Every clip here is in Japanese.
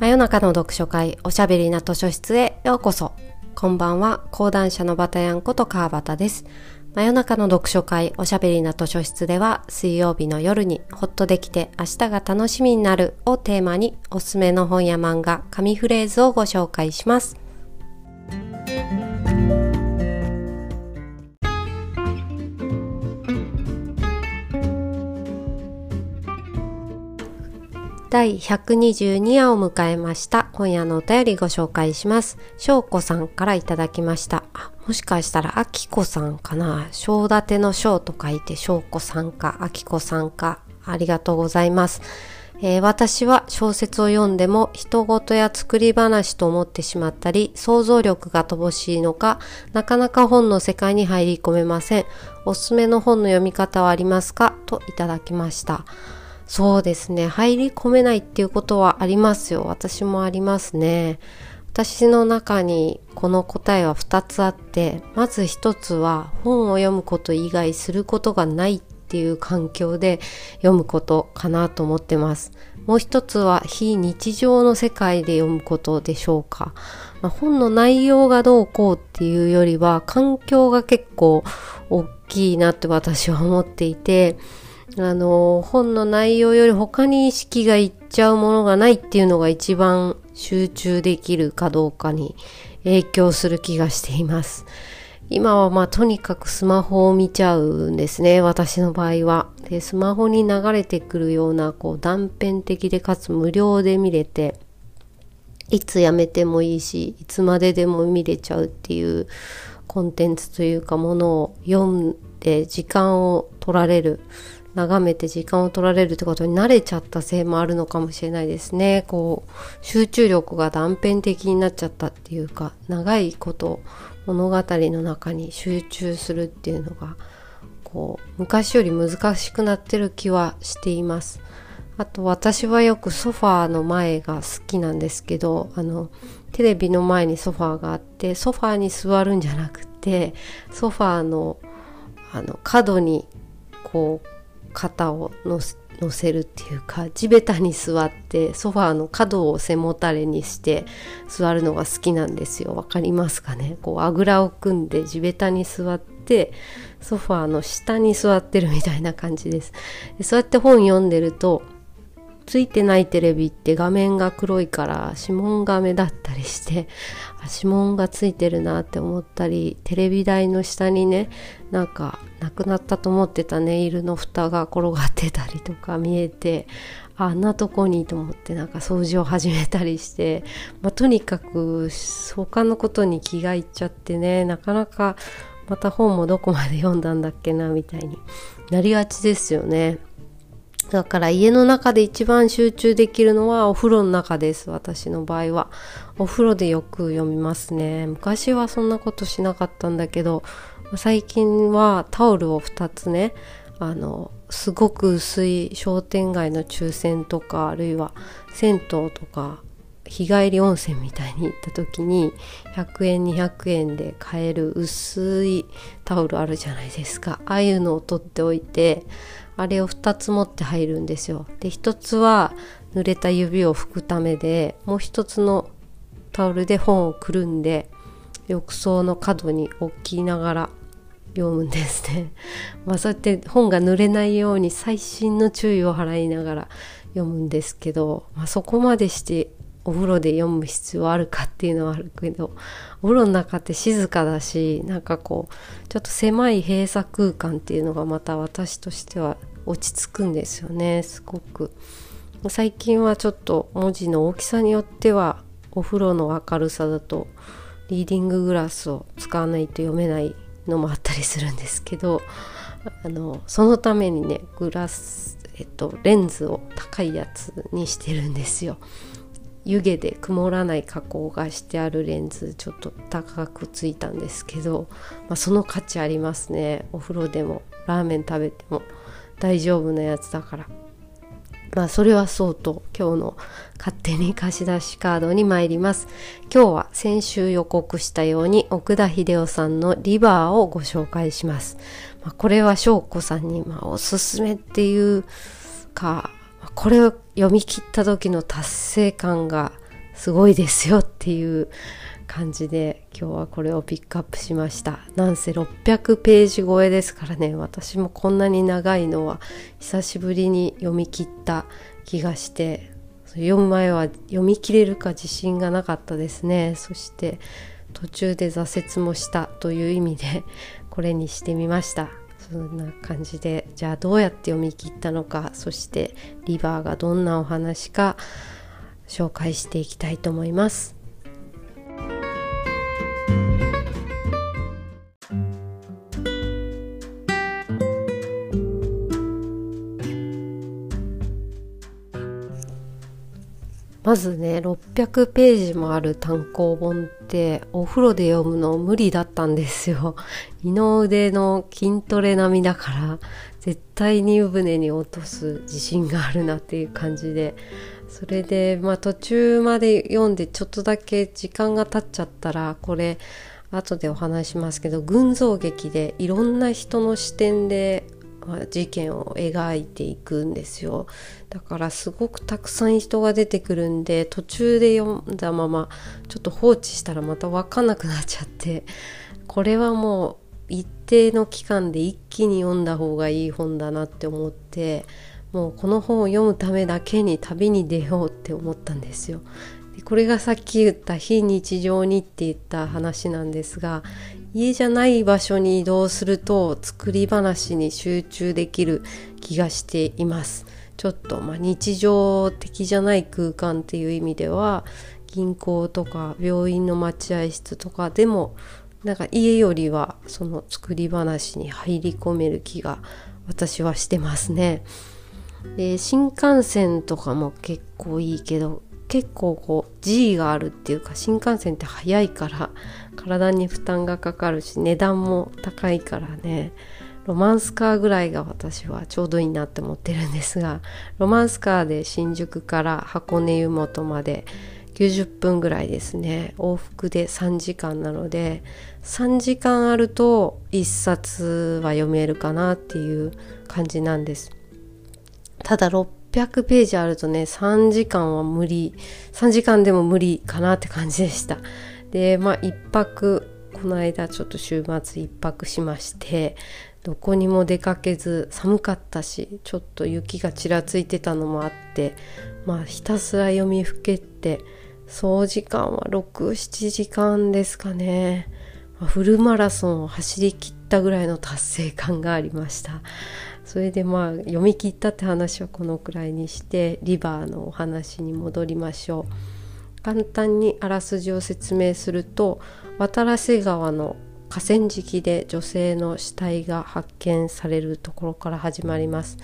真夜中の読書会おしゃべりな図書室へようこそ。こんばんは。講談社のバタヤンこと川端です。真夜中の読書会おしゃべりな図書室では水曜日の夜にホッとできて明日が楽しみになるをテーマにおすすめの本や漫画紙フレーズをご紹介します。第122話を迎えました。今夜のお便りご紹介します。翔子さんからいただきました。あもしかしたら、あきこさんかな章立ての章と書いて、翔子さんか、あきこさんか、ありがとうございます。えー、私は小説を読んでも人事や作り話と思ってしまったり想像力が乏しいのかなかなか本の世界に入り込めませんおすすめの本の読み方はありますか？といただきましたそうですね。入り込めないっていうことはありますよ。私もありますね。私の中にこの答えは2つあって、まず1つは本を読むこと以外することがないっていう環境で読むことかなと思ってます。もう一つは非日常の世界で読むことでしょうか。まあ、本の内容がどうこうっていうよりは環境が結構大きいなって私は思っていて、あの、本の内容より他に意識がいっちゃうものがないっていうのが一番集中できるかどうかに影響する気がしています。今はまあとにかくスマホを見ちゃうんですね、私の場合は。で、スマホに流れてくるようなこう断片的でかつ無料で見れて、いつやめてもいいし、いつまででも見れちゃうっていうコンテンツというかものを読んで時間を取られる。眺めて時間を取られるってことに慣れちゃったせいもあるのかもしれないですね。こう、集中力が断片的になっちゃったっていうか、長いこと物語の中に集中するっていうのが、こう、昔より難しくなってる気はしています。あと私はよくソファーの前が好きなんですけど、あの、テレビの前にソファーがあって、ソファーに座るんじゃなくて、ソファーのあの角にこう肩を乗せるっていうか地べたに座ってソファーの角を背もたれにして座るのが好きなんですよ。わかりますかね？こうあぐらを組んで地べたに座ってソファーの下に座ってるみたいな感じです。でそうやって本読んでるとついてないテレビって画面が黒いから指紋が目立ったりして指紋がついてるなって思ったりテレビ台の下にねなんかなくなったと思ってたネイルの蓋が転がってたりとか見えてあんなとこにと思ってなんか掃除を始めたりして、まあ、とにかく他のことに気がいっちゃってねなかなかまた本もどこまで読んだんだっけなみたいになりがちですよね。だから家の中で一番集中できるのはお風呂の中です。私の場合は。お風呂でよく読みますね。昔はそんなことしなかったんだけど、最近はタオルを2つね、あの、すごく薄い商店街の抽選とか、あるいは銭湯とか、日帰り温泉みたいに行った時に100円200円で買える薄いタオルあるじゃないですかああいうのを取っておいてあれを2つ持って入るんですよで1つは濡れた指を拭くためでもう1つのタオルで本をくるんで浴槽の角に置きながら読むんですね。まあそうやって本が濡れないように細心の注意を払いながら読むんですけど、まあ、そこまでしてお風呂で読む必要あるかっていうのはあるけどお風呂の中って静かだしなんかこうちょっと狭い閉鎖空間っていうのがまた私としては落ち着くんですよねすごく。最近はちょっと文字の大きさによってはお風呂の明るさだとリーディンググラスを使わないと読めないのもあったりするんですけどあのそのためにねグラスえっとレンズを高いやつにしてるんですよ。湯気で曇らない加工がしてあるレンズちょっと高くついたんですけど、まあ、その価値ありますね。お風呂でもラーメン食べても。大丈夫なやつだから。まあそれはそうと今日の勝手に貸し出しカードに参ります。今日は先週予告したように奥田秀夫さんのリバーをご紹介します、まあ、これは翔子さんにまおすすめっていうかこれを読み切った時の達成感がすごいですよっていう感じで今日はこれをピックアップしました。なんせ600ページ超えですからね。私もこんなに長いのは久しぶりに読み切った気がして読む前は読み切れるか自信がなかったですね。そして途中で挫折もしたという意味でこれにしてみました。そんな感じでじゃあどうやって読み切ったのかそしてリバーがどんなお話か紹介していきたいと思います。まずね600ページもある単行本ってお風呂で読むの無理だったんですよ。二の腕の筋トレ並みだから絶対に湯船に落とす自信があるなっていう感じで。それでまあ途中まで読んでちょっとだけ時間が経っちゃったらこれ後でお話しますけど群像劇でいろんな人の視点で事件を描いていくんですよだからすごくたくさん人が出てくるんで途中で読んだままちょっと放置したらまた分かんなくなっちゃってこれはもう一定の期間で一気に読んだ方がいい本だなって思ってもうこの本を読むためだけに旅に出ようって思ったんですよ。これがさっき言った非日常にって言った話なんですが家じゃない場所に移動すると作り話に集中できる気がしていますちょっと、まあ、日常的じゃない空間っていう意味では銀行とか病院の待合室とかでもなんか家よりはその作り話に入り込める気が私はしてますね。新幹線とかも結構いいけど結構こう G があるっていうか新幹線って早いから体に負担がかかるし値段も高いからねロマンスカーぐらいが私はちょうどいいなって思ってるんですがロマンスカーで新宿から箱根湯本まで90分ぐらいですね。往復で3時間なので3時間あると1冊は読めるかなっていう感じなんです。ただ600ページあるとね3時間は無理。3時間でも無理かなって感じでした。でまあ1泊この間ちょっと週末1泊しましてどこにも出かけず寒かったしちょっと雪がちらついてたのもあってまあひたすら読みふけって総時間は67時間ですかね、フルマラソンを走りきったぐらいの達成感がありました。それでまあ読み切ったって話はこのくらいにしてリバーのお話に戻りましょう。簡単にあらすじを説明すると渡良瀬川の河川敷で女性の死体が発見されるところから始まります。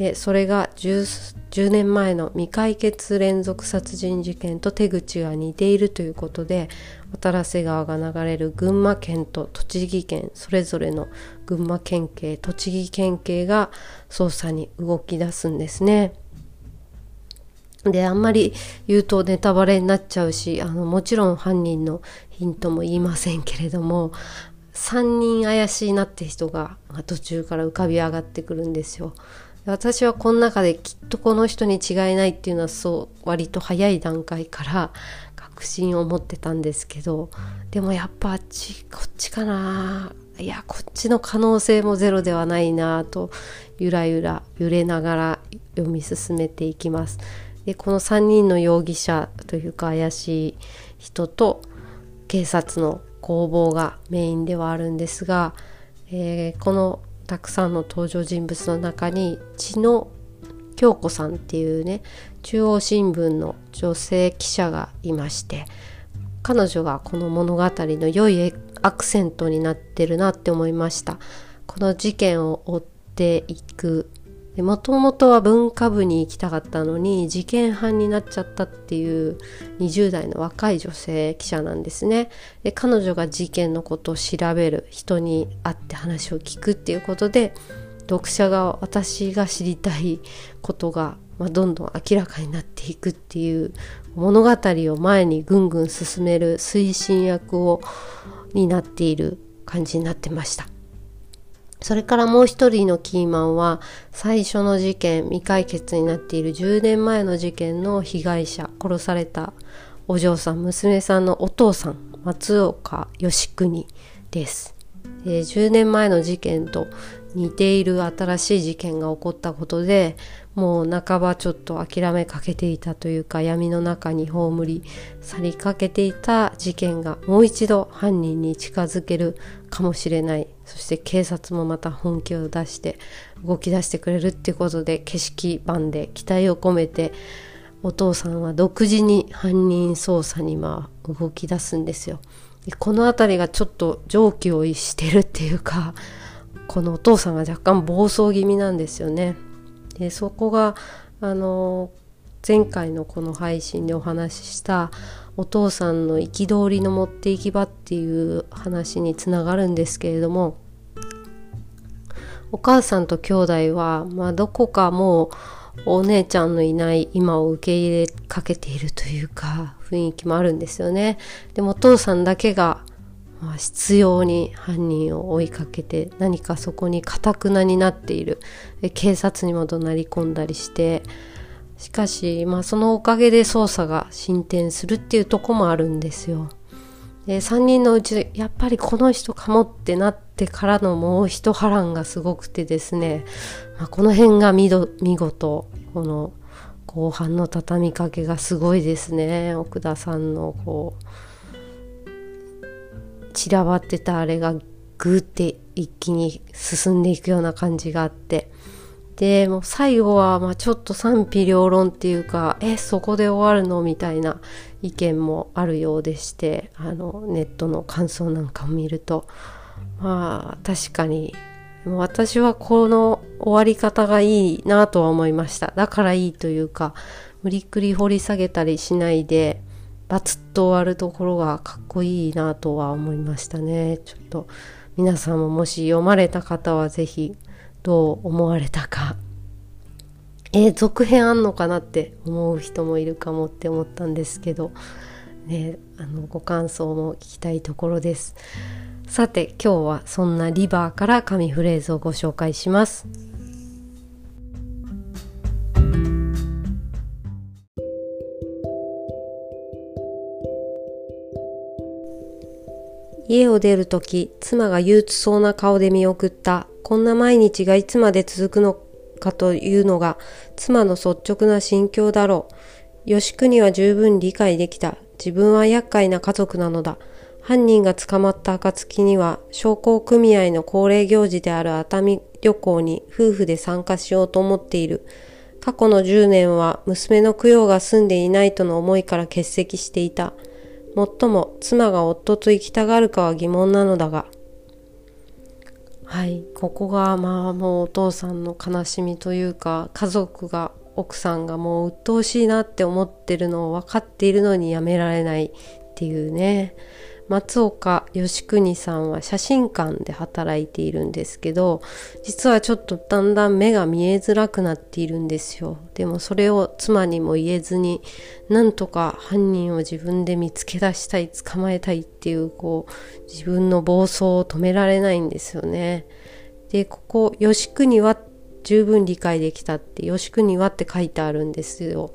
でそれが 10, 10, 年前の未解決連続殺人事件と手口が似ているということで渡良瀬川が流れる群馬県と栃木県それぞれの群馬県警栃木県警が捜査に動き出すんですね。であんまり言うとネタバレになっちゃうしあのもちろん犯人のヒントも言いませんけれども3人怪しいなって人が途中から浮かび上がってくるんですよ。私はこの中できっとこの人に違いないっていうのはそう割と早い段階から 確信を持ってたんですけどでもやっぱあっちこっちかないやこっちの可能性もゼロではないなとゆらゆら揺れながら読み進めていきます。でこの3人の容疑者というか怪しい人と警察の攻防がメインではあるんですが、えー、このたくさんの登場人物の中に千野京子さんっていうね中央新聞の女性記者がいまして彼女がこの物語の良いアクセントになってるなって思いました。この事件を追っていくもともとは文化部に行きたかったのに事件犯になっちゃったっていう20代の若い女性記者なんですねで彼女が事件のことを調べる人に会って話を聞くっていうことで読者が私が知りたいことが、まあ、どんどん明らかになっていくっていう物語を前にぐんぐん進める推進役をになっている感じになってました。それからもう一人のキーマンは最初の事件未解決になっている10年前の事件の被害者殺されたお嬢さん娘さんのお父さん松岡義国です、えー、10年前の事件と似ている新しい事件が起こったことでもう半ばちょっと諦めかけていたというか闇の中に葬り去りかけていた事件がもう一度犯人に近づけるかもしれないそして警察もまた本気を出して動き出してくれるっていうことで景色版で期待を込めてお父さんは独自に犯人捜査にまあ動き出すんですよ。この辺りがちょっと常軌を逸してるっていうかこのお父さんが若干暴走気味なんですよね。でそこがあの前回のこの配信でお話ししたお父さんの憤りの持っていき場っていう話につながるんですけれどもお母さんと兄弟は、まあ、どこかもうお姉ちゃんのいない今を受け入れかけているというか雰囲気もあるんですよね。でもお父さんだけが、まあ、執拗に犯人を追いかけて何かそこにかたくなになっている。警察にも怒鳴り込んだりして。しかし、まあ、そのおかげで捜査が進展するっていうとこもあるんですよ。で3人のうちやっぱりこの人かもってなってからのもう一波乱がすごくてですね、まあ、この辺が見事。この後半の畳みかけがすごいですね。奥田さんのこう散らばってたあれがグーって一気に進んでいくような感じがあって。でもう最後はまあちょっと賛否両論っていうかえそこで終わるのみたいな意見もあるようでしてあのネットの感想なんかを見ると。まあ確かに私はこの終わり方がいいなとは思いました。だからいいというか無理くり掘り下げたりしないでバツッと終わるところがかっこいいなとは思いましたね。ちょっと皆さんももし読まれた方は是非どう思われたか。えー、続編あんのかなって思う人もいるかもって思ったんですけど。ねあのご感想も聞きたいところです。さて今日はそんなリバーから紙フレーズをご紹介します。家を出るとき妻が憂鬱そうな顔で見送ったこんな毎日がいつまで続くのかというのが妻の率直な心境だろう。吉国は十分理解できた。自分は厄介な家族なのだ。犯人が捕まった暁には商工組合の恒例行事である熱海旅行に夫婦で参加しようと思っている。過去の10年は娘の供養が済んでいないとの思いから欠席していた。もっとも妻が夫と行きたがるかは疑問なのだが。はいここがまあもうお父さんの悲しみというか家族が奥さんがもう鬱陶しいなって思ってるのを分かっているのにやめられないっていうね松岡義邦さんは写真館で働いているんですけど実はちょっとだんだん目が見えづらくなっているんですよ。でもそれを妻にも言えずになんとか犯人を自分で見つけ出したい捕まえたいっていうこう自分の暴走を止められないんですよね。でここ義邦は十分理解できたって義邦はって書いてあるんですよ。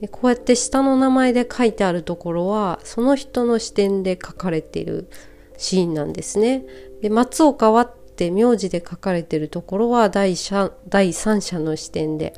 でこうやって下の名前で書いてあるところはその人の視点で書かれているシーンなんですね。で松岡はって名字で書かれているところは第第三者の視点で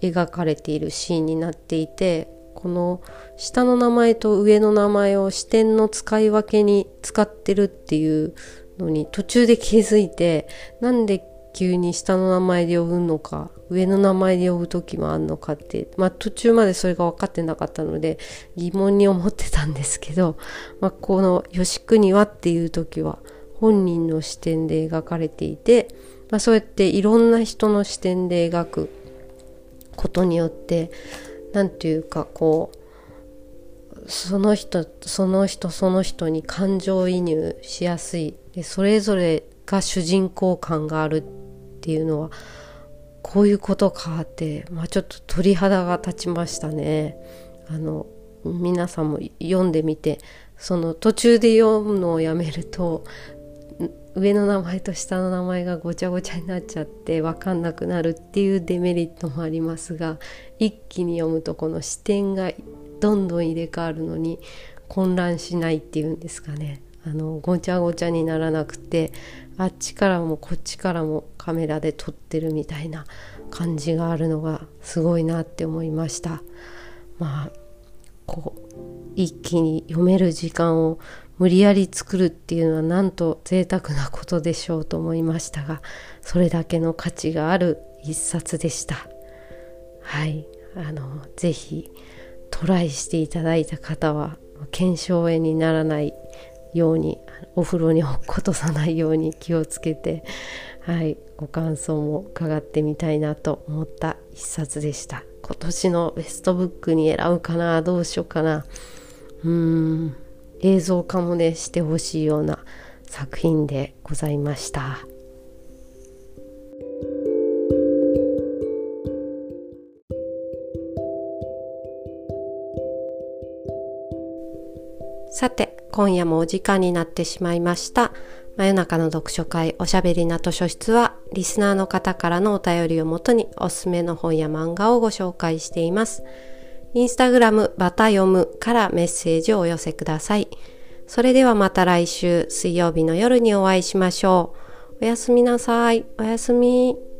描かれているシーンになっていてこの下の名前と上の名前を視点の使い分けに使ってるっていうのに途中で気づいてなんで急に下の名前で呼ぶのか上の名前で呼ぶ時もあんのかってまあ途中までそれが分かってなかったので疑問に思ってたんですけど、まあ、この「吉国は」っていう時は本人の視点で描かれていて、まあ、そうやっていろんな人の視点で描くことによって何て言うかこうその人その人その人に感情移入しやすい。でそれぞれが主人公感がある。っていうのはこういうことかって、まあ、ちょっと鳥肌が立ちましたね。あの皆さんも読んでみてその途中で読むのをやめると上の名前と下の名前がごちゃごちゃになっちゃって分かんなくなるっていうデメリットもありますが一気に読むとこの視点がどんどん入れ替わるのに混乱しないっていうんですかねあのごちゃごちゃにならなくてあっちからもこっちからもカメラで撮ってるみたいな感じがあるのがすごいなって思いました。まあこう一気に読める時間を無理やり作るっていうのはなんと贅沢なことでしょうと思いましたがそれだけの価値がある一冊でした。はい。あのぜひトライしていただいた方は腱鞘炎にならないようにお風呂に落っことさないように気をつけて、はい、ご感想も伺ってみたいなと思った一冊でした。今年のベストブックに選ぶかなどうしようかな。うーん映像化もねしてほしいような作品でございました。さて今夜もお時間になってしまいました。真夜中の読書会おしゃべりな図書室はリスナーの方からのお便りをもとにおすすめの本や漫画をご紹介しています。インスタグラムバタ読むからメッセージをお寄せください。それではまた来週水曜日の夜にお会いしましょう。おやすみなさい。おやすみ。